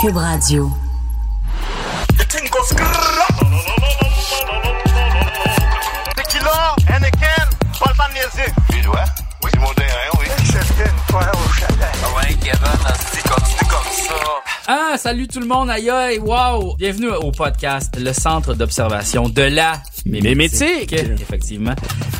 Cube Radio. Tequila, Anakin, pas le temps de niaiser. Tu dois? Oui. Ah. Ah, salut tout le monde, aïe aïe, wow! Bienvenue au podcast, le centre d'observation de la Mémétique. Effectivement.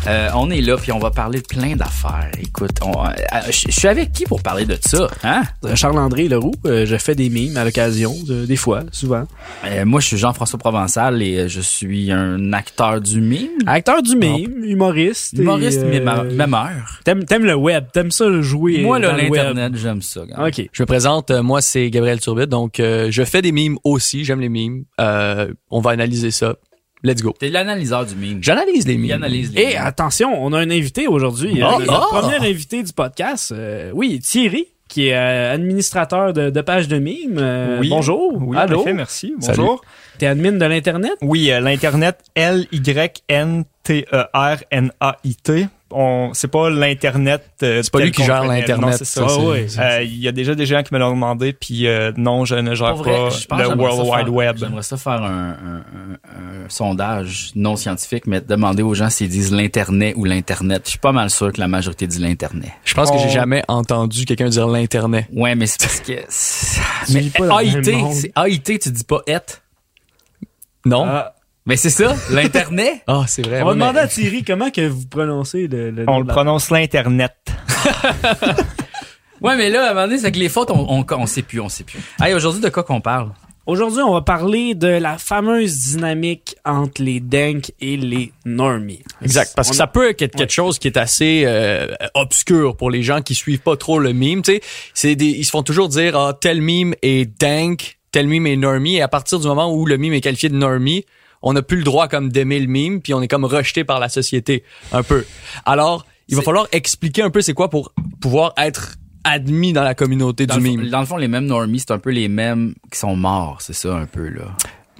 Euh, on est là, puis on va parler de plein d'affaires. Écoute, on- euh, je je suis avec qui pour parler de ça? Hein? Charles-André Leroux, euh, je fais des mimes à l'occasion, de- des fois, souvent. Euh, moi, je suis Jean-François Provençal et euh, je suis un acteur du mime. Acteur du mime, humoriste. Humoriste, euh, mimeur. T'aimes, t'aimes le web, t'aimes ça le jouer Moi, là, l'Internet, j'aime ça. gars. Ok. Je me présente, euh, moi c'est Gabriel Donc euh, je fais des mimes aussi, j'aime les mimes. Euh, on va analyser ça. Let's go. T'es l'analyseur du mime. J'analyse les mimes. analyse les Et mimes. attention, on a un invité aujourd'hui. Oh, Euh, oh. Notre premier invité du podcast. euh, oui, Thierry, qui est euh, administrateur de, de page de mimes. Euh, Oui. Bonjour. Oui, Allô? effet, merci. Salut. T'es admin de l'Internet? Oui, euh, l'Internet, L-Y-N-T-E-R-N-A-I-T. On, c'est pas l'Internet. euh, C'est pas lui qui gère l'Internet, Non, c'est ça. Ah ouais. Euh, Il y a déjà des gens qui me l'ont demandé, puis euh, non, je ne gère vrai, pas le World Wide faire- Web. J'aimerais ça faire un, un- un- un sondage non scientifique, mais demander aux gens s'ils disent l'Internet ou l'Internet. Je suis pas mal sûr que la majorité dit l'Internet. Je pense que j'ai jamais entendu quelqu'un dire l'internet. Ouais, mais c'est parce que... Mais AIT, c'est AIT, tu dis pas « et Non. Ah, Mais c'est ça, l'Internet. Ah, c'est vrai. on va ouais, demander mais- à Thierry comment que vous prononcez le, le On nom le prononce l'Internet. Ouais, mais là, à un moment donné, c'est que les fautes, on, on, on sait plus, on sait plus. Hey, aujourd'hui, de quoi qu'on parle? Aujourd'hui, on va parler de la fameuse dynamique entre les dank et les normies. Exact, parce que On ça peut être quelque chose qui est assez euh, obscur pour les gens qui suivent pas trop le meme. Tu sais, c'est des, ils se font toujours dire ah, tel meme est dank, tel meme est normie, et à partir du moment où le meme est qualifié de normie, on n'a plus le droit comme d'aimer le meme, puis on est comme rejeté par la société un peu. Alors, il va falloir expliquer un peu c'est quoi pour pouvoir être admis dans la communauté Dans du fond, meme. dans le fond, les mêmes normies, c'est un peu les mêmes qui sont morts, c'est ça, un peu, là.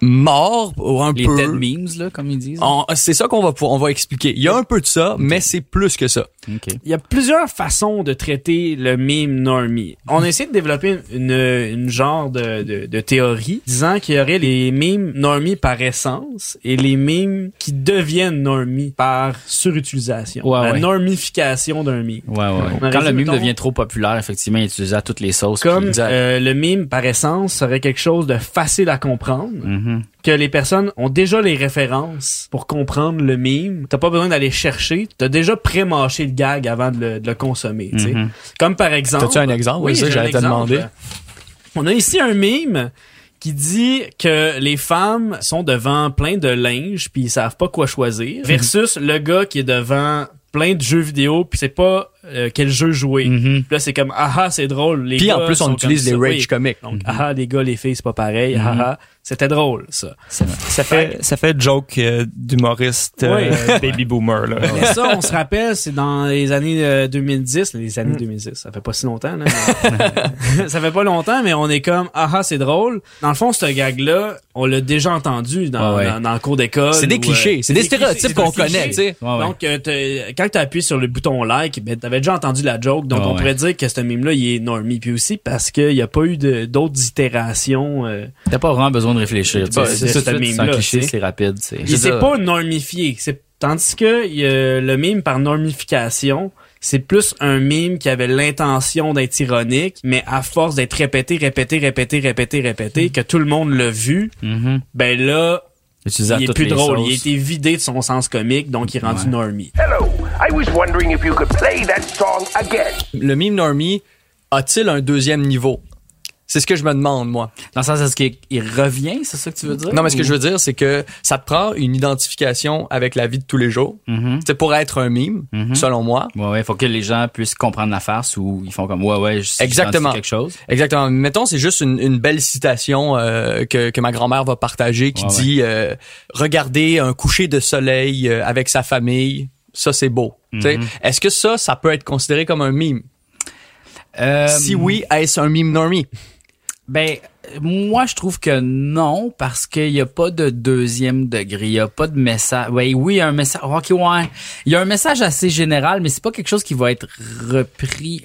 Mort ou un Les peu. dead memes, là, comme ils disent. En- C'est ça qu'on va on va expliquer. Il y a un peu de ça, mais c'est plus que ça. OK. Il y a plusieurs façons de traiter le meme normie. On a essayé de développer une, une genre de, de, de théorie disant qu'il y aurait les memes normies par essence et les memes qui deviennent normies par surutilisation. Ouais, la ouais. normification d'un meme. Ouais, ouais. Quand le meme mettons- devient trop populaire, effectivement, il est utilisé à toutes les sauces. Comme puis- euh, le meme par essence serait quelque chose de facile à comprendre, Mhm. que les personnes ont déjà les références pour comprendre le meme. T'as pas besoin d'aller chercher, t'as déjà pré-mâché le gag avant de le, de le consommer. tu sais. Mhm. Comme par exemple. T'as-tu un exemple? Oui, un j'allais te demander. On a ici un meme qui dit que les femmes sont devant plein de linge puis ils savent pas quoi choisir versus le gars qui est devant plein de jeux vidéo puis c'est pas euh, quel jeu jouer. Mhm. Puis là c'est comme ah ah c'est drôle les Puis en plus, on utilise les rage comics. Donc ah ah les gars les filles c'est pas pareil. Ah ah c'était drôle ça. Ça, ça fait, ça fait joke euh, d'humoriste euh, baby boomer. Là. Mais ça, on se rappelle, c'est dans les années euh, 2010, les années 2010, ça fait pas si longtemps, là. mais- ça fait pas longtemps, mais on est comme, ah ah, c'est drôle. Dans le fond, ce gag-là, on l'a déjà entendu dans, ouais. dans, dans le cours d'école. C'est des clichés, euh, c'est des stéréotypes qu'on connaît, tu sais. Ouais, ouais. Donc, euh, t'as- quand tu appuies sur le bouton like, ben, t'avais déjà entendu la joke. Donc, Ouais, on ouais. pourrait dire que ce meme-là, il est normie. Puis aussi parce qu'il n'y a pas eu d'autres itérations. euh, T'as pas vraiment besoin de réfléchir. tu sais. C'est ce suite, c'est rapide. Il s'est pas normifié. C'est, tandis que il y a le meme par normification, c'est plus un meme qui avait l'intention d'être ironique, mais à force d'être répété, répété, répété, répété, répété, que tout le monde l'a vu, mhm. ben là, il est plus drôle. sauces. Il a été vidé de son sens comique, donc il est rendu Ouais. normie. Hello, was wondering if you could play that song again. Le meme normie a-t-il un deuxième niveau? C'est ce que je me demande, moi. Dans le sens, est-ce qu'il il revient, c'est ça que tu veux dire? Non, mais ce que je veux dire, c'est que ça te prend une identification avec la vie de tous les jours. Mhm. C'est pour être un mime, Mhm. selon moi. Ouais, ouais, faut que les gens puissent comprendre la farce ou ils font comme, ouais, ouais, je Exactement. quelque chose. Exactement. Mettons, c'est juste une, une belle citation euh, que, que ma grand-mère va partager qui Ouais, dit euh, Regardez un coucher de soleil euh, avec sa famille, ça c'est beau. Mhm. Est-ce que ça, ça peut être considéré comme un mime? Euh, si oui, est-ce un mime normie? Ben, moi, je trouve que non, parce qu'il n'y a pas de deuxième degré. Il n'y a pas de message. Ouais, oui, il y a un message. Ok, ouais. Il y a un message assez général, mais c'est pas quelque chose qui va être repris.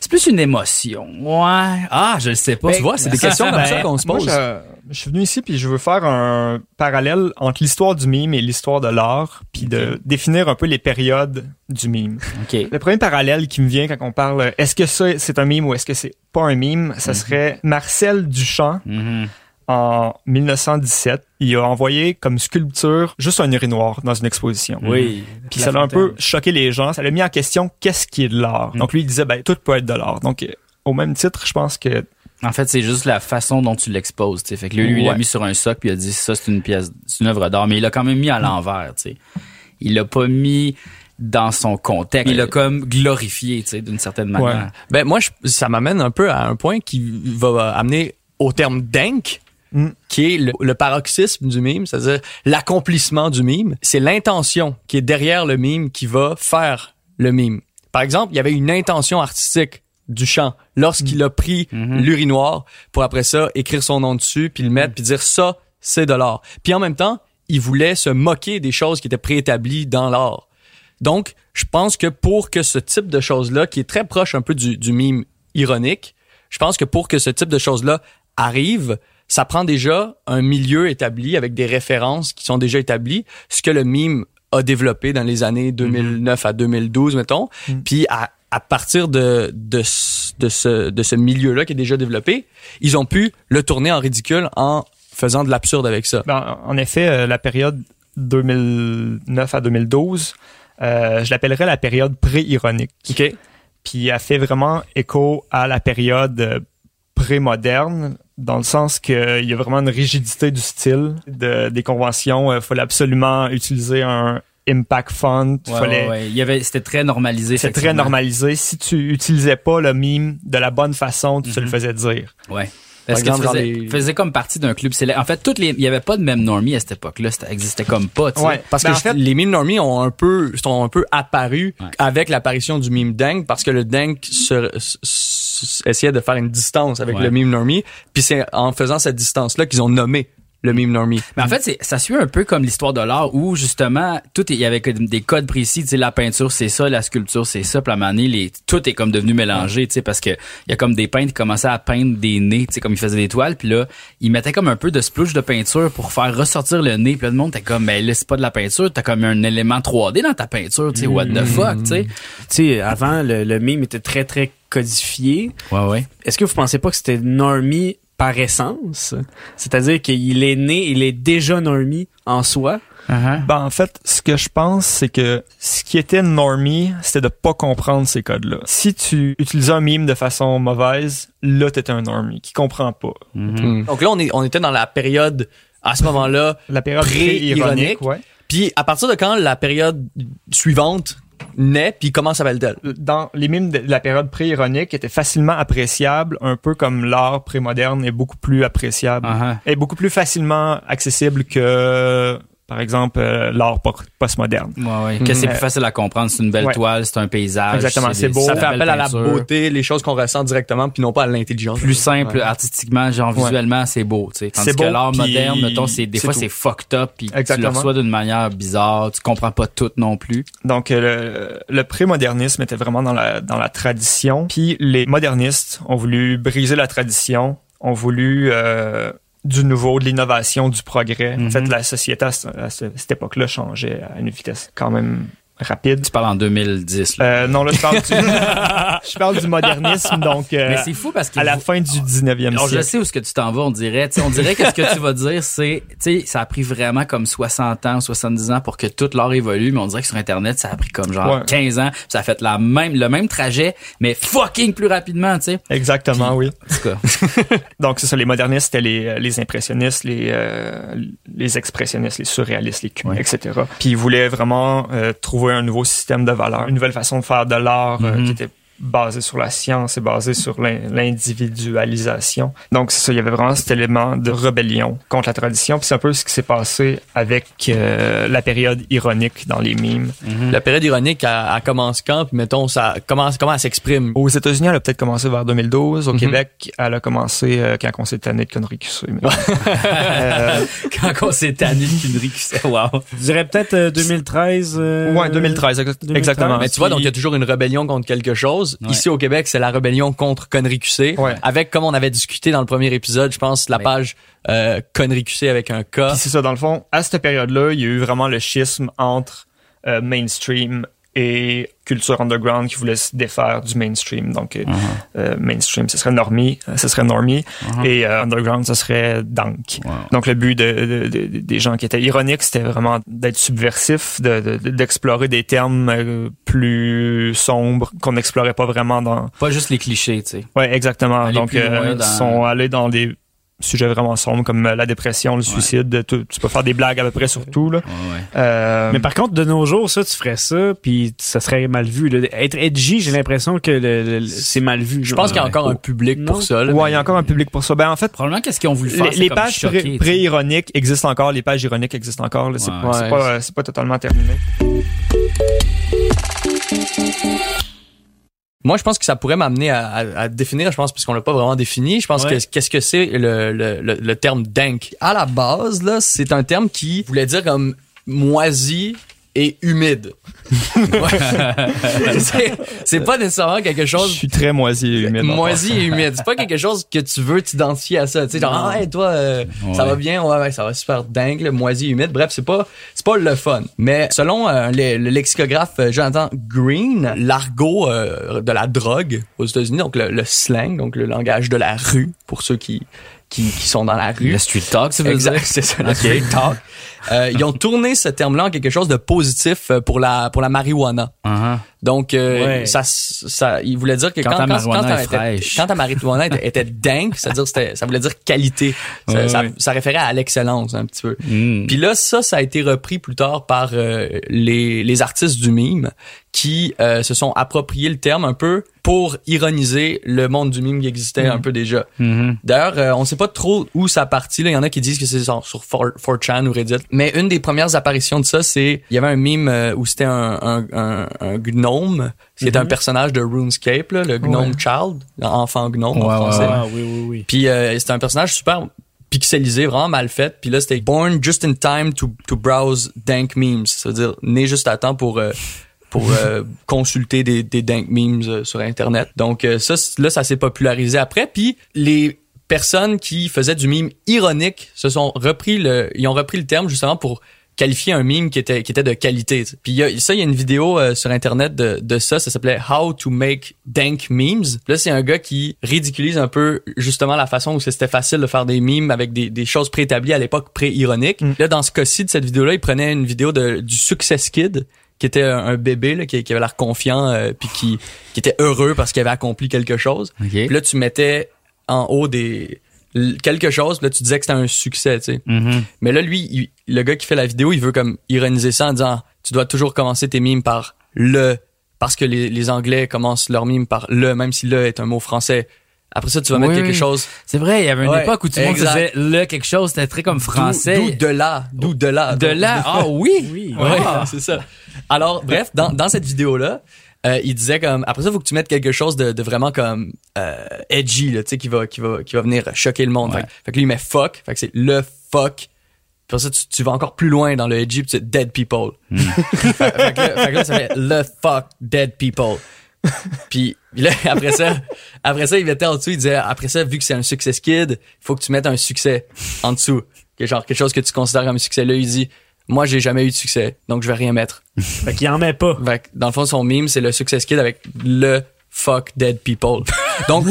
C'est plus une émotion. Ouais. Ah, je le sais pas. tu vois, c'est des questions comme Ben, ça qu'on se moi, pose. je, je suis venu ici puis je veux faire un parallèle entre l'histoire du mime et l'histoire de l'art, puis de définir un peu les périodes du mime. Ok. Le premier parallèle qui me vient quand on parle est-ce que ça c'est un mime ou est-ce que c'est pas un mime, ça serait Marcel Duchamp Mhm. en 1917. Il a envoyé comme sculpture juste un urinoir dans une exposition. Oui. Puis La ça l'a un peu choqué les gens. Ça l'a mis en question qu'est-ce qui est de l'art? Donc lui, il disait, ben, tout peut être de l'art. Donc, au même titre, je pense que En fait, c'est juste la façon dont tu l'exposes. tu sais. Fait que lui, lui, il l'a mis sur un socle puis il a dit ça, c'est une pièce, c'est une œuvre d'art, mais il l'a quand même mis à l'envers. tu sais. Il l'a pas mis dans son contexte. Il l'a comme glorifié, tu sais, d'une certaine manière. Ben moi, je- ça m'amène un peu à un point qui va amener au terme dank, Mm. qui est le, le paroxysme du mime, c'est-à-dire l'accomplissement du mime. C'est l'intention qui est derrière le mime qui va faire le mime. Par exemple, il y avait une intention artistique du chant lorsqu'il a pris l'urinoir pour après ça écrire son nom dessus puis le mettre puis dire ça c'est de l'art. Puis en même temps, il voulait se moquer des choses qui étaient préétablies dans l'art. Donc, je pense que pour que ce type de choses-là, qui est très proche un peu du, du mime ironique, je pense que pour que ce type de choses-là arrive, ça prend déjà un milieu établi avec des références qui sont déjà établies, ce que le mime a développé dans les années 2009 à 2012, mettons. Puis à, à partir de, de, ce- de ce, de ce milieu-là qui est déjà développé, ils ont pu le tourner en ridicule en faisant de l'absurde avec ça. Ben, en effet, euh, la période 2009 à 2012, euh, je l'appellerais la période pré-ironique. OK? Puis elle fait vraiment écho à la période euh, pré-moderne, dans le sens qu'il y a vraiment une rigidité du style, de, des conventions. Il fallait absolument utiliser un impact font. Ouais, fallait, ouais, ouais. Il y avait, c'était très normalisé. C'est très normalisé. Si tu utilisais pas le mime de la bonne façon, tu te le faisais dire. Ouais. Parce exemple, que faisais, les- faisais comme partie d'un club célèbre? En fait, toutes les, il y avait pas de même normie à cette époque-là. Ça existait comme pas, tu sais. Ouais. Parce Ben, que en fait- les mimes normies ont un peu sont un peu apparus Ouais. avec l'apparition du mime dank parce que le dank se, se- se- essayait de faire une distance avec Ouais. le mime normie puis c'est en faisant cette distance là qu'ils ont nommé le mime normie. Mais en fait, c'est, ça suit un peu comme l'histoire de l'art où justement tout est- il y avait des codes précis. Tu sais, la peinture c'est ça, la sculpture c'est ça. Puis à un moment donné, les, tout est comme devenu mélangé. Tu sais, parce que il y a comme des peintres qui commençaient à peindre des nez. Tu sais, comme ils faisaient des toiles. Puis là, ils mettaient comme un peu de splouche de peinture pour faire ressortir le nez. Puis là, le monde était comme, mais là c'est pas de la peinture, t'as comme un élément 3D dans ta peinture. Tu sais, what the fuck, tu sais. Tu sais, avant, le, le mime était très, très codifié. Ouais, ouais. Est-ce que vous pensez pas que c'était normie par essence? C'est-à-dire qu'il est né, il est déjà normie en soi. Uh-huh. Ben, en fait, ce que je pense, c'est que ce qui était normie, c'était de pas comprendre ces codes-là. Si tu utilisais un mime de façon mauvaise, là, t'étais un normie qui comprend pas. Mm-hmm. Donc là on est on était dans la période à ce moment-là La période Pré-ironique. puis à partir de quand la période suivante naît puis comment s'appelle-t-elle Dans les mimes de la période pré-ironique étaient facilement appréciables, un peu comme l'art pré-moderne est beaucoup plus appréciable. Uh-huh. Est beaucoup plus facilement accessible que, par exemple, euh, l'art po- postmoderne. Ouais, ouais. Que c'est Mhm. plus facile à comprendre. C'est une belle Ouais. toile, c'est un paysage. Exactement, c'est beau. Ça fait appel à la beauté, les choses qu'on ressent directement puis non pas à l'intelligence. Plus simple, Ouais. artistiquement, genre Ouais. visuellement, c'est beau, tu sais. Tandis C'est que beau, l'art moderne, mettons, c'est, des fois, c'est fucked up, puis tu le Exactement. reçois d'une manière bizarre, tu comprends pas tout non plus. Donc euh, le, le pré-modernisme était vraiment dans la dans la tradition. Puis les modernistes ont voulu briser la tradition, ont voulu euh, du nouveau, de l'innovation, du progrès. En fait, la société à, ce- à ce- cette époque-là changeait à une vitesse quand même rapide. Tu parles en 2010. Là. Euh, non, là, je parle du, je parle du modernisme, donc euh, Mais c'est fou parce que à la vous- fin du 19e Alors, je siècle. sais où ce que tu t'en vas, on dirait. On dirait que ce que tu vas dire, c'est, tu sais, ça a pris vraiment comme 60 ans, 70 ans pour que tout l'art évolue, mais on dirait que sur Internet, ça a pris comme genre Ouais. 15 ans, ça a fait la même, le même trajet, mais fucking plus rapidement, tu sais. Exactement, oui. En tout cas, Donc, c'est ça, les modernistes, c'était les, les impressionnistes, les, euh, les expressionnistes, les surréalistes, les cubes, etc. Puis ils voulaient vraiment euh, trouver un nouveau système de valeurs, une nouvelle façon de faire de l'art euh, qui était basée sur la science et basée sur l'in- l'individualisation. Donc, c'est ça, il y avait vraiment cet élément de rébellion contre la tradition. Puis c'est un peu ce qui s'est passé avec euh, la période ironique dans les mimes. La période ironique, elle, elle commence quand? Puis mettons, ça commence, comment elle s'exprime? Aux États-Unis, elle a peut-être commencé vers 2012. Au Mhm. Québec, elle a commencé euh, quand on s'est tanné de conneries QC. Euh, quand on s'est tanné de c'est wow. Je dirais peut-être euh, 2013. euh, ouais, 2013, exact- 2013. exactement. Mais tu vois, donc il y a toujours une rébellion contre quelque chose. Ouais. Ici au Québec, c'est la rébellion contre Connery QC. Ouais. Avec, comme on avait discuté dans le premier épisode, je pense, la page euh, Connery QC avec un K. C'est ça, dans le fond, à cette période-là, il y a eu vraiment le schisme entre euh, mainstream et culture underground qui voulait se défaire du mainstream. Donc, euh, euh, mainstream, ce serait normie, euh, ce serait normie, et euh, underground, ce serait dank. Wow. Donc, le but de, de- de- des gens qui étaient ironiques, c'était vraiment d'être subversif, de- de- d'explorer des termes plus sombres qu'on n'explorait pas vraiment dans... Pas juste les clichés, tu sais. Ouais, exactement. Aller Donc, plus loin dans- ils sont allés dans des sujets vraiment sombres comme euh, la dépression, le suicide. Tu, tu peux faire des blagues à peu près sur tout. Là. Ouais, ouais. Euh, Mais par contre, de nos jours, ça, tu ferais ça, puis ça serait mal vu. là. Être edgy, j'ai l'impression que le- le- le- c'est mal vu. Je pense qu'il y a encore un public Non. pour ça. là. ouais, il y a encore un public pour ça. Ben, en fait, Probablement, qu'est-ce qu'ils ont voulu faire, les, pages pré- pré-ironiques existent encore, les pages ironiques existent encore. C'est Ouais. c'est Ouais. pas, c'est pas totalement terminé. Moi, je pense que ça pourrait m'amener à, à- à définir, je pense, puisqu'on l'a pas vraiment défini. Je pense Ouais. que qu'est-ce que c'est le, le, le, le terme dank? À la base, là, c'est un terme qui voulait dire comme moisi et humide. C'est, pas nécessairement quelque Je chose suis très moisi et humide. moisi et humide. C'est pas quelque chose que tu veux t'identifier à ça. Tu sais, genre, ah, hey, toi, euh, ça va bien, ouais, ouais, ça va super dingue, le moisi et humide. Bref, c'est pas, c'est pas le fun. Mais selon euh, le, le lexicographe euh, Jonathan Green, l'argot euh, de la drogue aux États-Unis, donc le, le slang, donc le langage de la rue, pour ceux qui, qui, qui sont dans la rue. Le street talk, ça veut Exact, dire. c'est ça, le Ok. street talk. Euh, ils ont tourné ce terme-là en quelque chose de positif euh, pour la pour la marijuana. Uh-huh. Donc euh, Ouais. ça ça il voulait dire que Quand quand ta marijuana quand était- quand ta marijuana était, était dingue, c'est-à-dire c'était ça voulait dire qualité. Ça, Ouais, ça, ouais. ça référait à l'excellence un petit peu. Mm. Puis là ça ça a été repris plus tard par euh, les les artistes du mime qui euh, se sont appropriés le terme un peu pour ironiser le monde du mime qui existait un peu déjà. Mhm. D'ailleurs, euh, on sait pas trop où ça partit. Là, il y en a qui disent que c'est sur, sur 4, 4chan ou Reddit. Mais une des premières apparitions de ça, c'est il y avait un mime euh, où c'était un, un, un, un gnome qui un personnage de RuneScape, là, le gnome child, enfant gnome Ouais, en français. Ah, oui, oui, oui. Puis euh, c'était un personnage super pixelisé, vraiment mal fait. Puis là, c'était born just in time to, to browse dank memes. Ça veut dire né juste à temps pour euh, pour euh, consulter des, des dank memes euh, sur Internet. Donc euh, ça, là, ça s'est popularisé après. Puis les personnes qui faisaient du meme ironique se sont repris le, ils ont repris le terme justement pour qualifier un meme qui était qui était de qualité. Puis y a, ça, il y a une vidéo euh, sur internet de, de ça, ça s'appelait How to make dank memes. Là, c'est un gars qui ridiculise un peu justement la façon où c'était facile de faire des memes avec des, des choses préétablies à l'époque pré-ironiques. Là, dans ce cas-ci de cette vidéo-là, il prenait une vidéo de du Success Kid qui était un, bébé là, qui, qui avait l'air confiant euh, puis qui qui était heureux parce qu'il avait accompli quelque chose. OK. Puis là, tu mettais en haut des quelque chose, là tu disais que c'était un succès, tu sais. Mhm. Mais là, lui, il- le gars qui fait la vidéo, il veut comme ironiser ça en disant tu dois toujours commencer tes mimes par le parce que les, les Anglais commencent leur mime par le, même si le est un mot français. Après ça, tu vas mettre quelque oui. chose C'est vrai, il y avait une Ouais, époque où tout le monde faisait le quelque chose, c'était très comme d'où- français. d'où de là, d'où de là. De là, ah oui? Oui. Ouais, Ah. c'est ça. Alors, bref, dans, dans cette vidéo-là, euh, il disait comme après ça, faut que tu mettes quelque chose de, de vraiment comme euh, edgy, là, tu sais, qui va, qui va, qui va venir choquer le monde. Ouais. Fait, que- fait que lui, il met fuck, fait que c'est le fuck. Après ça, tu, tu vas encore plus loin dans le edgy, puis c'est dead people. fait, fait que là, fait que là, ça fait le fuck dead people. puis là, après ça, après ça, il mettait en dessous, il disait après ça, vu que c'est un success kid, il faut que tu mettes un succès en dessous, que genre quelque chose que tu considères comme un succès. Là, il dit moi j'ai jamais eu de succès, donc je vais rien mettre. Fait qu'il en met pas. Fait que, dans le fond, son meme, c'est le Success Kid avec le fuck dead people. Donc,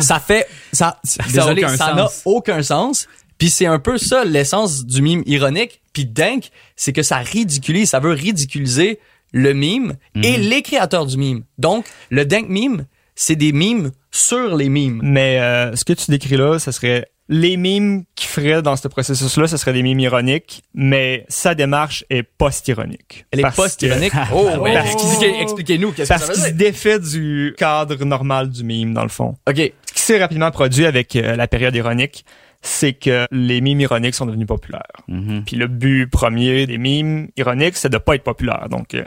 ça fait, ça, désolé, ça n'a aucun sens. Puis c'est un peu ça l'essence du meme ironique. Puis dank, c'est que ça ridiculise, ça veut ridiculiser le meme et les créateurs du meme. Donc, le dank meme, c'est des memes sur les memes. Mais euh, ce que tu décris là, ce serait les mimes qu'il ferait dans ce processus-là, ce serait des mimes ironiques, mais sa démarche est post-ironique. Elle est post-ironique? Oh, ouais. parce expliquez- expliquez-nous qu'est-ce que Parce qu'il se défait du cadre normal du mime, dans le fond. OK. Ce qui s'est rapidement produit avec euh, la période ironique, c'est que les mimes ironiques sont devenus populaires. Mhm. Puis le but premier des mimes ironiques, c'est de pas être populaire. Donc, euh,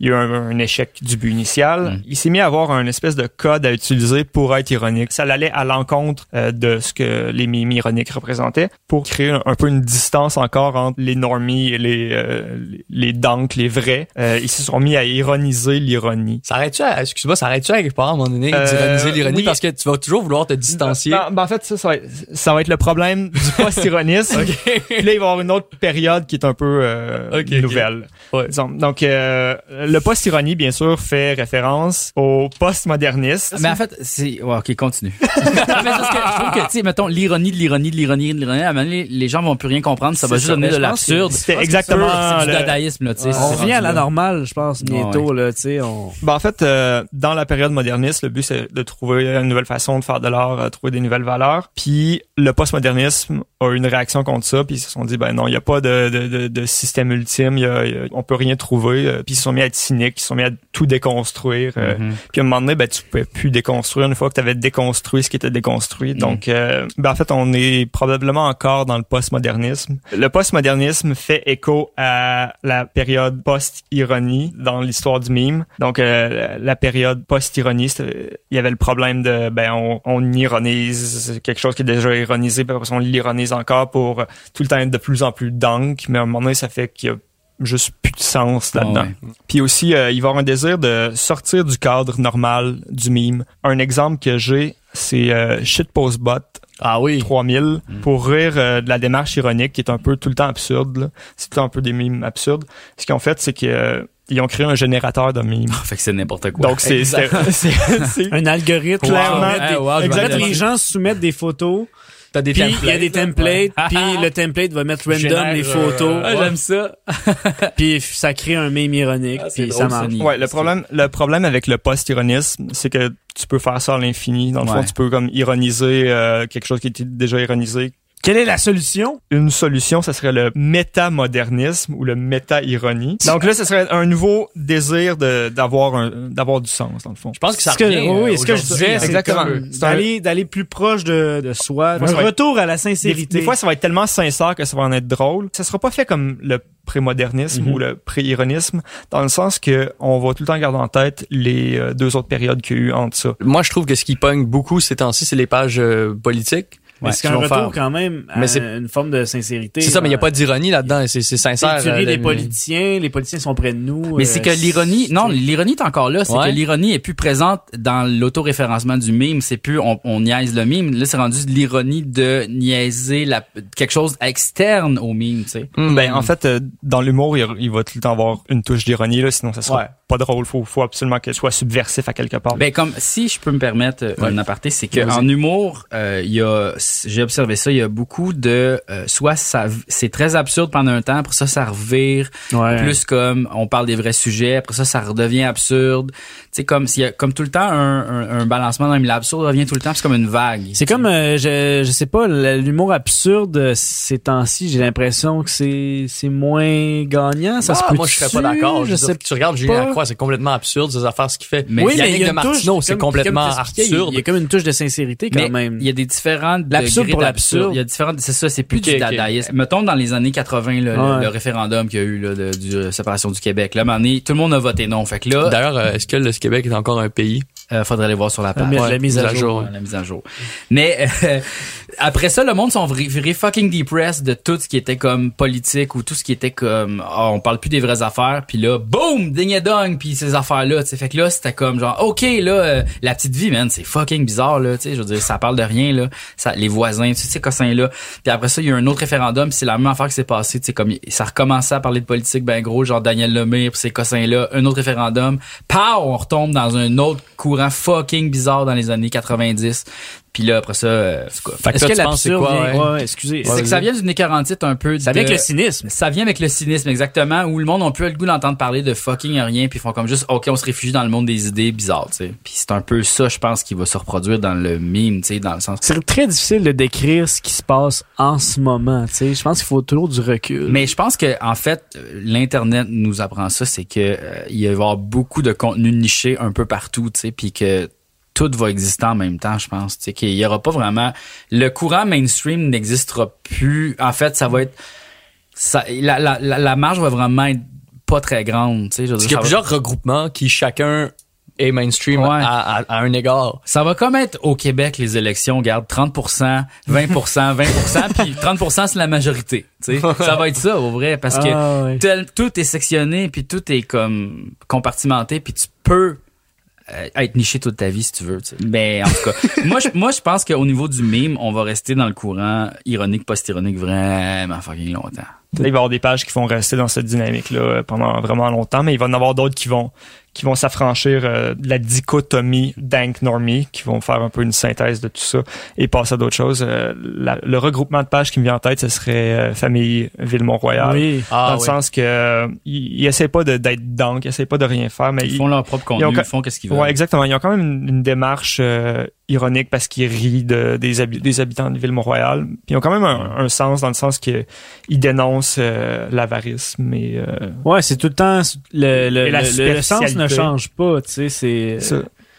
il y a eu un, un échec du but initial. Mm. Il s'est mis à avoir un espèce de code à utiliser pour être ironique. Ça allait à l'encontre euh, de ce que les mimes ironiques représentaient pour créer un, un peu une distance encore entre les normies et les, euh, les, les dunks, les vrais. Euh, ils se sont mis à ironiser l'ironie. Ça arrête-tu à, excuse-moi, ça arrête-tu à quelque part à un moment donné d'ironiser l'ironie? oui. parce que tu vas toujours vouloir te distancier. Ben, ben, en fait, ça, ça va, être, ça va être le problème du post-ironisme. Puis là, il va y avoir une autre période qui est un peu euh, nouvelle. Ouais. Donc, euh, le post-ironie, bien sûr, fait référence au post-modernisme. Mais en fait, c'est. Ouais, ok, continue. mais parce que je trouve que, tu sais, mettons, l'ironie de l'ironie de l'ironie de l'ironie, à un moment donné, les gens vont plus rien comprendre, ça va juste donner de l'absurde. C'est exactement C'est du le- dadaïsme, là, tu sais. On revient à la normale, je pense, bientôt, là, tu sais, on... Ben, en fait, euh, dans la période moderniste, le but, c'est de trouver une nouvelle façon de faire de l'art, euh, trouver des nouvelles valeurs. Puis le postmodernisme a eu une réaction contre ça, puis ils se sont dit, ben non, il n'y a pas de, de, système ultime, y a, il y a- on peut rien trouver. euh, Puis ils se sont mis à être cyniques, ils se sont mis à tout déconstruire. euh, Mhm. Puis à un moment donné, ben, tu pouvais plus déconstruire une fois que tu avais déconstruit ce qui était déconstruit. Donc, euh, ben, en fait, on est probablement encore dans le postmodernisme. Le postmodernisme fait écho à la période post-ironie dans l'histoire du mime. Donc, euh, la période post-ironie, il y avait le problème de, ben, on, on ironise quelque chose qui est déjà ironisé, puis après ça, on l'ironise encore pour euh, tout le temps être de plus en plus dunk. Mais à un moment donné, ça fait qu'il y a juste plus de sens là-dedans. Ah ouais. Puis aussi, euh, il va y avoir un désir de sortir du cadre normal du mime. Un exemple que j'ai, c'est euh, Shitpostbot Ah oui. 3000 pour rire euh, de la démarche ironique qui est un peu tout le temps absurde. C'est tout le temps un peu des mimes absurdes. Ce qu'ils ont fait, c'est qu'ils ont créé un générateur de mimes. Fait que c'est n'importe quoi. Donc c'est Un algorithme. Clairement. Wow. Hey, wow, fait, Exactement. les gens soumettent des photos, T'as des puis il y a templates, des templates, puis le template va mettre random Génère, les euh, photos, Ah, j'aime ça. puis ça crée un meme ironique, Ah, puis ça marche. Ouais, le problème, le problème avec le post-ironisme, c'est que tu peux faire ça à l'infini. Dans le fond, tu peux comme ironiser euh, quelque chose qui était déjà ironisé. Quelle est la solution? Une solution, ça serait le métamodernisme ou le méta-ironie. Donc là, ce serait un nouveau désir de d'avoir un d'avoir du sens dans le fond. Je pense que ça Ce que, revient. oui, oui, euh, ce que je disais, hein. c'est Exactement. comme C'est d'aller, d'aller plus proche de, de soi. Un retour à la sincérité. des fois, ça va être tellement sincère que ça va en être drôle. Ça sera pas fait comme le prémodernisme Mhm. ou le pré-ironisme, dans le sens que on va tout le temps garder en tête les euh, deux autres périodes qu'il y a eu entre ça. Moi, je trouve que ce qui pogne beaucoup ces temps-ci, c'est les pages euh, politiques. Mais c'est un retour faire- quand même à Mais c'est- une forme de sincérité. C'est ça, mais il n'y a pas d'ironie là-dedans. C'est sincère. tu ris euh, des le- politiciens, les politiciens sont près de nous. Mais euh, c'est que l'ironie, non, l'ironie est encore là. C'est Ouais. que l'ironie est plus présente dans l'autoréférencement du mime. C'est plus on, on niaise le mime. Là, c'est rendu de l'ironie de niaiser la, quelque chose externe au mime, tu sais. Hmm. Ben, en fait, euh, dans l'humour, il, va tout le temps avoir une touche d'ironie, là, sinon ça sera Ouais. pas drôle. Faut, faut absolument que ce soit subversif à quelque part. Ben comme si je peux me permettre euh, Ouais. un aparté, c'est que en humour, euh, il y a, j'ai observé ça, il y a beaucoup de, euh, soit ça, c'est très absurde pendant un temps, après ça ça revire, Ouais. plus comme on parle des vrais sujets, après ça ça redevient absurde, tu sais comme s'il y a comme tout le temps un, un, un balancement dans l'absurde revient tout le temps, puis c'est comme une vague. C'est comme, euh, je, je sais pas, l'humour absurde ces temps-ci, j'ai l'impression que c'est c'est moins gagnant. Ça se Ah, peut moi, je serais pas d'accord. Je Je sais sais, tu regardes Julien. Lacroix, c'est complètement absurde, ces affaires, ce qu'il fait. Mais oui, mais il y a de une touche, Martineau, c'est complètement absurde. Il y a comme une touche de sincérité quand Mais même. il y a des différents L'absurde pour l'absurde. Il y a différentes, c'est ça, c'est plus du dadaïsme. Mettons dans les années 80, le, le- Ouais. le référendum qu'il y a eu là, de, du euh, séparation du Québec. Là, à un moment donné, tout le monde a voté non. Fait que là, D'ailleurs, euh, est-ce que le Québec est encore un pays? Euh, faudrait aller voir sur la page. La, la mise à jour. Ouais, la mise à jour. Mais euh, après ça, le monde sont virés fucking depressed de tout ce qui était comme politique ou tout ce qui était comme ah, on parle plus des vraies affaires puis là boum ding et dong puis ces affaires là, tu sais fait que là c'était comme genre OK là euh, la petite vie man, c'est fucking bizarre là, tu sais je veux dire ça parle de rien là, ça les voisins, tu sais ces cossins là. Puis après ça, il y a eu un autre référendum, c'est la même affaire qui s'est passée, tu sais comme ça recommençait à parler de politique ben gros, genre Daniel Lemire puis ces cossins là, un autre référendum, pow, on retombe dans un autre courant fucking bizarre dans les années 90. Puis là après ça euh, c'est quoi? Fait que Est-ce que c'est l'absurde quoi, vient- ouais? ouais, excusez. c'est que ça vient d'une écarantite un peu Ça de- vient avec le cynisme. ça vient avec le cynisme exactement où le monde n'a plus le goût d'entendre parler de fucking rien puis ils font comme juste ok on se réfugie dans le monde des idées bizarres tu sais puis c'est un peu ça je pense qui va se reproduire dans le meme tu sais dans le sens C'est très difficile de décrire ce qui se passe en ce moment, tu sais. Je pense qu'il faut toujours du recul. mais je pense que en fait euh, l'internet nous apprend ça c'est que euh, il va y avoir beaucoup de contenu niché un peu partout tu sais puis que tout va exister en même temps, je pense. Tu sais, qu'il y aura pas vraiment le courant mainstream n'existera plus. En fait, ça va être ça, la, la, la, la marge va vraiment être pas très grande. Tu sais, je veux Parce dire, qu'il y a va- plusieurs regroupements qui chacun est mainstream Ouais. à, à- à un égard. Ça va comme être au Québec, les élections, garde 30%, 20%, 20%, puis 30% c'est la majorité. Tu sais, ça va être ça, au vrai, parce que Ah, ouais. tel- tout est sectionné, puis tout est comme compartimenté, puis tu peux être niché toute ta vie si tu veux. tu sais. Mais en tout cas, moi je, moi je pense qu'au niveau du meme, on va rester dans le courant ironique, post-ironique vraiment fucking longtemps. Là, il va y avoir des pages qui vont rester dans cette dynamique-là euh, pendant vraiment longtemps, mais il va y en avoir d'autres qui vont qui vont s'affranchir euh, de la dichotomie dank normie, qui vont faire un peu une synthèse de tout ça et passer à d'autres choses. Euh, la- le regroupement de pages qui me vient en tête, ce serait euh, Famille Ville-Mont-Royal. Oui. Ah, dans le sens que euh, ils, ils essaient pas de- d'être dank, ils essaient pas de rien faire, mais Ils font leur propre contenu, ont ils, font qu'est-ce qu'ils veulent. Ouais, exactement. Ils ont quand même une, une démarche euh, ironique parce qu'ils rient de, des, habi- des habitants de Ville-Mont-Royal. Puis ils ont quand même un, un sens dans le sens que ils dénoncent euh, l'avarisme et euh, Ouais, c'est tout le temps le le, Et la le- le sens ne change pas, tu sais, c'est.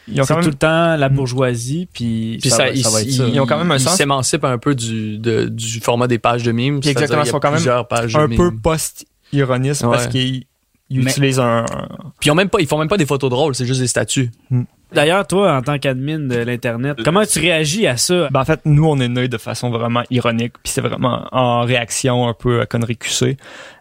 Ils ont quand tout même le temps la bourgeoisie puis, Puis ça, ils, ça va être ils- ça. Ils ont quand même un ils sens. s'émancipent un peu du, de- du format des pages de mimes. Puis exactement, ils sont quand même plusieurs pages de un peu post-ironisme parce qu'ils ils Mais- utilisent un, Puis ils ont même pas, ils font même pas des photos drôles, c'est juste des statues. D'ailleurs, toi, en tant qu'admin de l'internet, comment tu réagis à ça? Ben, en fait, nous, on est nés de façon vraiment ironique, puis c'est vraiment en réaction un peu à connerie QC.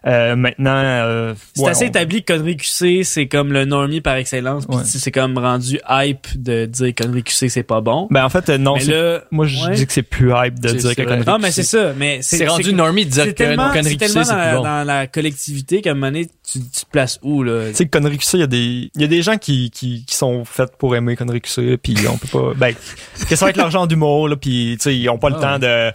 Euh, maintenant, euh, C'est ouais, assez on- établi que Connery QC, c'est comme le normie par excellence. Puis Ouais. c'est comme rendu hype de dire Connery QC, c'est pas bon. Ben, en fait, euh, non, là, moi, je ouais. dis que c'est plus hype de dire c'est que vrai. connerie non, mais QC. c'est ça. Mais C'est rendu normie de dire que tellement, Connery c'est QC, tellement c'est dans, plus bon. dans la collectivité qu'à un moment donné, tu, tu te places où, là? Tu sais, Connery QC, il y a des, il y a des gens qui, qui, qui sont faits pour aimer Connery QC, puis on peut pas, ben, que ça va être l'argent d'humour, là, puis tu sais, ils ont pas le Ah temps de,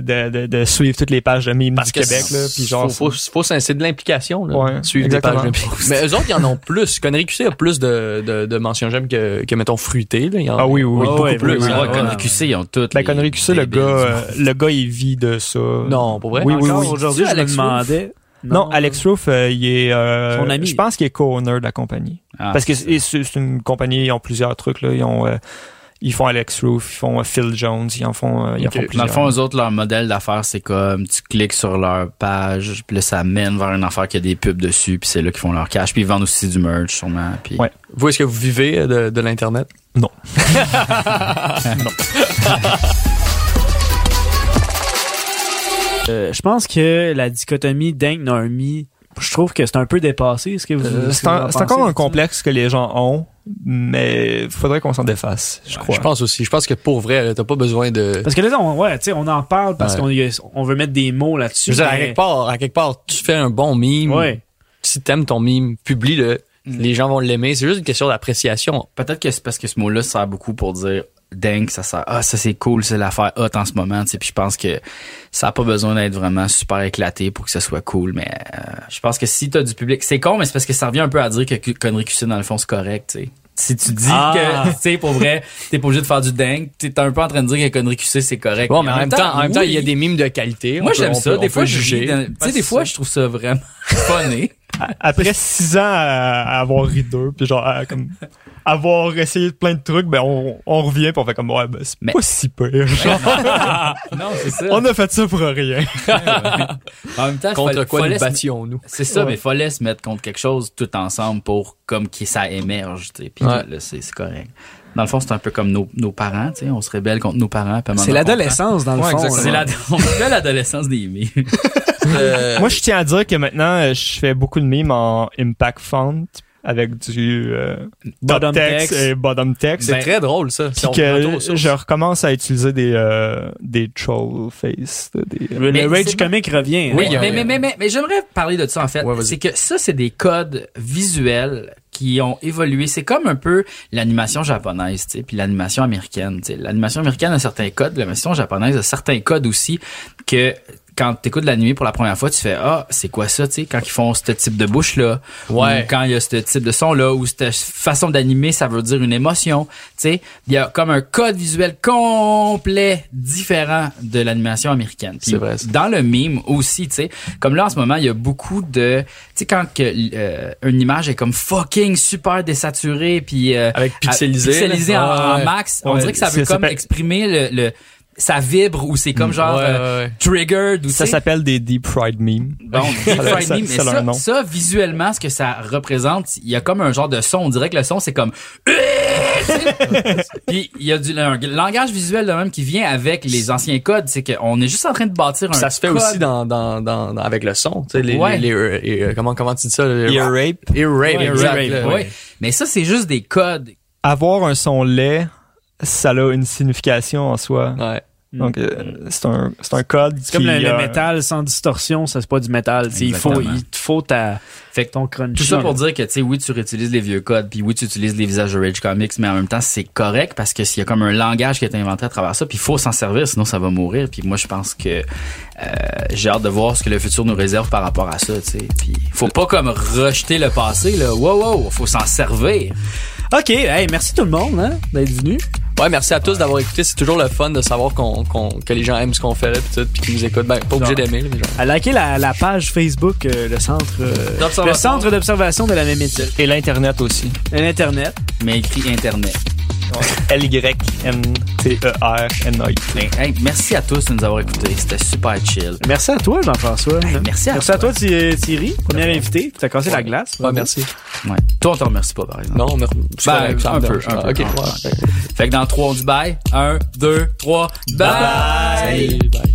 de, de, de suivre toutes les pages de mimes Parce du que Québec, là, puis genre, faut, faut, faut, c'est de l'implication, là. Ouais, suivre des pages de mimes. Mais eux autres, ils en ont plus. Connery QC a plus de, de, de mentions j'aime que, que, mettons, fruité, là. Il y en- ah oui, oui, oui, beaucoup ouais, plus. oui, ouais, Connery. QC, ils ont tout. Ben, Connery QC, le gars, euh, le gars, il vit de ça. Non, pour vrai? Oui, oui, oui. aujourd'hui, je me demandais. Non, Alex Roof, euh, il est, euh, Son ami. je pense qu'il est co-owner de la compagnie. Ah, Parce que c'est une compagnie, ils ont plusieurs trucs, là. Ils ont, euh, ils font Alex Roof, ils font euh, Phil Jones, ils en font, euh, ils en font Dans plusieurs. le fond, eux autres, leur modèle d'affaires, c'est comme tu cliques sur leur page, puis là, ça mène vers une affaire qui a des pubs dessus, puis c'est là qu'ils font leur cash, puis ils vendent aussi du merch, sûrement. Puis... Ouais. Vous, est-ce que vous vivez de, de l'Internet? Non. Euh, je pense que la dichotomie Dank Normie, je trouve que c'est un peu dépassé. Est-ce que vous, Euh, c'est encore un complexe que les gens ont, mais faudrait qu'on s'en défasse, je crois. Je pense aussi. Je pense que pour vrai, t'as pas besoin de... Parce que là, on, ouais, tu sais, on en parle parce Ouais. qu'on on veut mettre des mots Je là-dessus. à quelque part, à quelque part, tu fais un bon mime. Ouais. Si t'aimes ton mime, publie-le. Les gens vont l'aimer. C'est juste une question d'appréciation. Peut-être que c'est parce que ce mot-là sert beaucoup pour dire dingue, ça sert. Ah, ça c'est cool, c'est l'affaire hot en ce moment. tu sais. Puis je pense que ça a pas besoin d'être vraiment super éclaté pour que ça soit cool. Mais euh, je pense que si t'as du public, c'est con, mais c'est parce que ça revient un peu à dire que connerie QC dans le fond c'est correct. tu sais. Si tu dis Ah. que, tu sais, pour vrai, t'es pas obligé de faire du dingue, t'es un peu en train de dire que connerie QC c'est correct. Bon, mais en même temps, en même temps, oui. il y a des mimes de qualité. Moi j'aime ça. peut- Des fois, juger. dans- Tu sais, des fois, je trouve ça vraiment funny. Après six ans à, à avoir ri d'eux, puis genre, à, comme, avoir essayé plein de trucs, ben, on, on revient pis on fait comme, ouais, ben, c'est Mais- pas si pire. Genre, non, c'est ça. on a fait ça pour rien. En même temps, Contre fallait- quoi fallait nous? Battions-nous? C'est ça, Ouais. mais fallait se mettre contre quelque chose tout ensemble pour comme que ça émerge, tu sais. Puis Ouais. là, c'est correct. Dans le fond, c'est un peu comme nos, nos parents, tu sais, on se rébelle contre nos parents. puis à un moment C'est l'adolescence, dans le Ouais, fond. C'est l'adolescence des mimes. Euh, Moi, je tiens à dire que maintenant, euh, je fais beaucoup de mimes en impact font avec du euh, Bottom top text, text. et bottom text. c'est très drôle, ça. Si que je recommence à utiliser des euh, des troll face, des Le, Mais le rage comic revient. Oui, hein. a- mais, mais, mais, mais, mais j'aimerais parler de ça en fait. Ouais, c'est que ça, c'est des codes visuels qui ont évolué. C'est comme un peu l'animation japonaise, tu sais, puis l'animation américaine. tu sais. L'animation américaine a certains codes, l'animation japonaise a certains codes aussi que quand tu écoutes l'animé pour la première fois, tu fais ah c'est quoi ça, tu sais, quand ils font ce type de bouche là, Ouais. ou quand il y a ce type de son là, ou cette façon d'animer, ça veut dire une émotion, tu sais. Il y a comme un code visuel complet différent de l'animation américaine. C'est vrai, ça. dans le mime aussi, tu sais, comme là en ce moment, il y a beaucoup de, tu sais, quand que, euh, une image est comme fucking super désaturée, puis euh, Avec pixelisé, pixelisé en, max, on Ouais, dirait que ça veut comme exprimer le, le ça vibre ou c'est comme genre Ouais, euh, ouais, ouais. triggered ou Ça s'appelle des deep fried memes. Bon, Deep Ça- Fried ça- Meme, mais ça ça, nom. ça, visuellement, ce que ça représente, il y a comme un genre de son. On dirait que le son, c'est comme... Puis il y a du un langage visuel de même qui vient avec les anciens codes. C'est qu'on est juste en train de bâtir un ça se fait code. aussi dans, dans, dans, dans- avec le son, tu sais, les, Ouais. les, les- euh, euh, comment, comment tu dis ça? les- Ear rape. Ear rape, ouais. ouais. Mais ça, c'est juste des codes. Avoir un son laid, ça a une signification en soi. Ouais. Donc euh, c'est un c'est un code C'est comme le, le a- métal sans distorsion, ça c'est pas du métal. Il faut, il faut ta, Fait que ton crunch. Tout ça pour dire que, tu sais, oui, tu réutilises les vieux codes, puis oui, tu utilises les visages de Rage Comics, mais en même temps, c'est correct parce que s'il y a comme un langage qui est inventé à travers ça, puis il faut s'en servir, sinon ça va mourir. Puis moi, je pense que euh, j'ai hâte de voir ce que le futur nous réserve par rapport à ça, tu sais. Puis faut pas comme rejeter le passé, là. Wow, wow, faut s'en servir. Ok, hey, merci tout le monde hein, d'être venu. Ouais, merci à tous d'avoir écouté. C'est toujours le fun de savoir qu'on, qu'on, que les gens aiment ce qu'on fait là, pis tout, pis qu'ils nous écoutent. Ben, pas obligé d'aimer, là, mais genre. À liker la, la page Facebook, euh, le centre, euh, D'observation. le centre d'observation de la mémétille. et l'internet aussi. L'internet. Mais écrit Internet. L Y N T E R N A I. Ben, hey, merci à tous de nous avoir écoutés. C'était super chill. Merci à toi, Jean-François. Hey, merci à Merci à toi, Thi- Thierry, premier invité. Tu as cassé la glace. Ouais, merci. Ouais. Toi, on te remercie pas, par exemple. Non, Ben, ça me un peu, dérange un pas. peu. Ouais. Fait que dans 3, on dit bye. 1, 2, 3, bye! Salut, bye.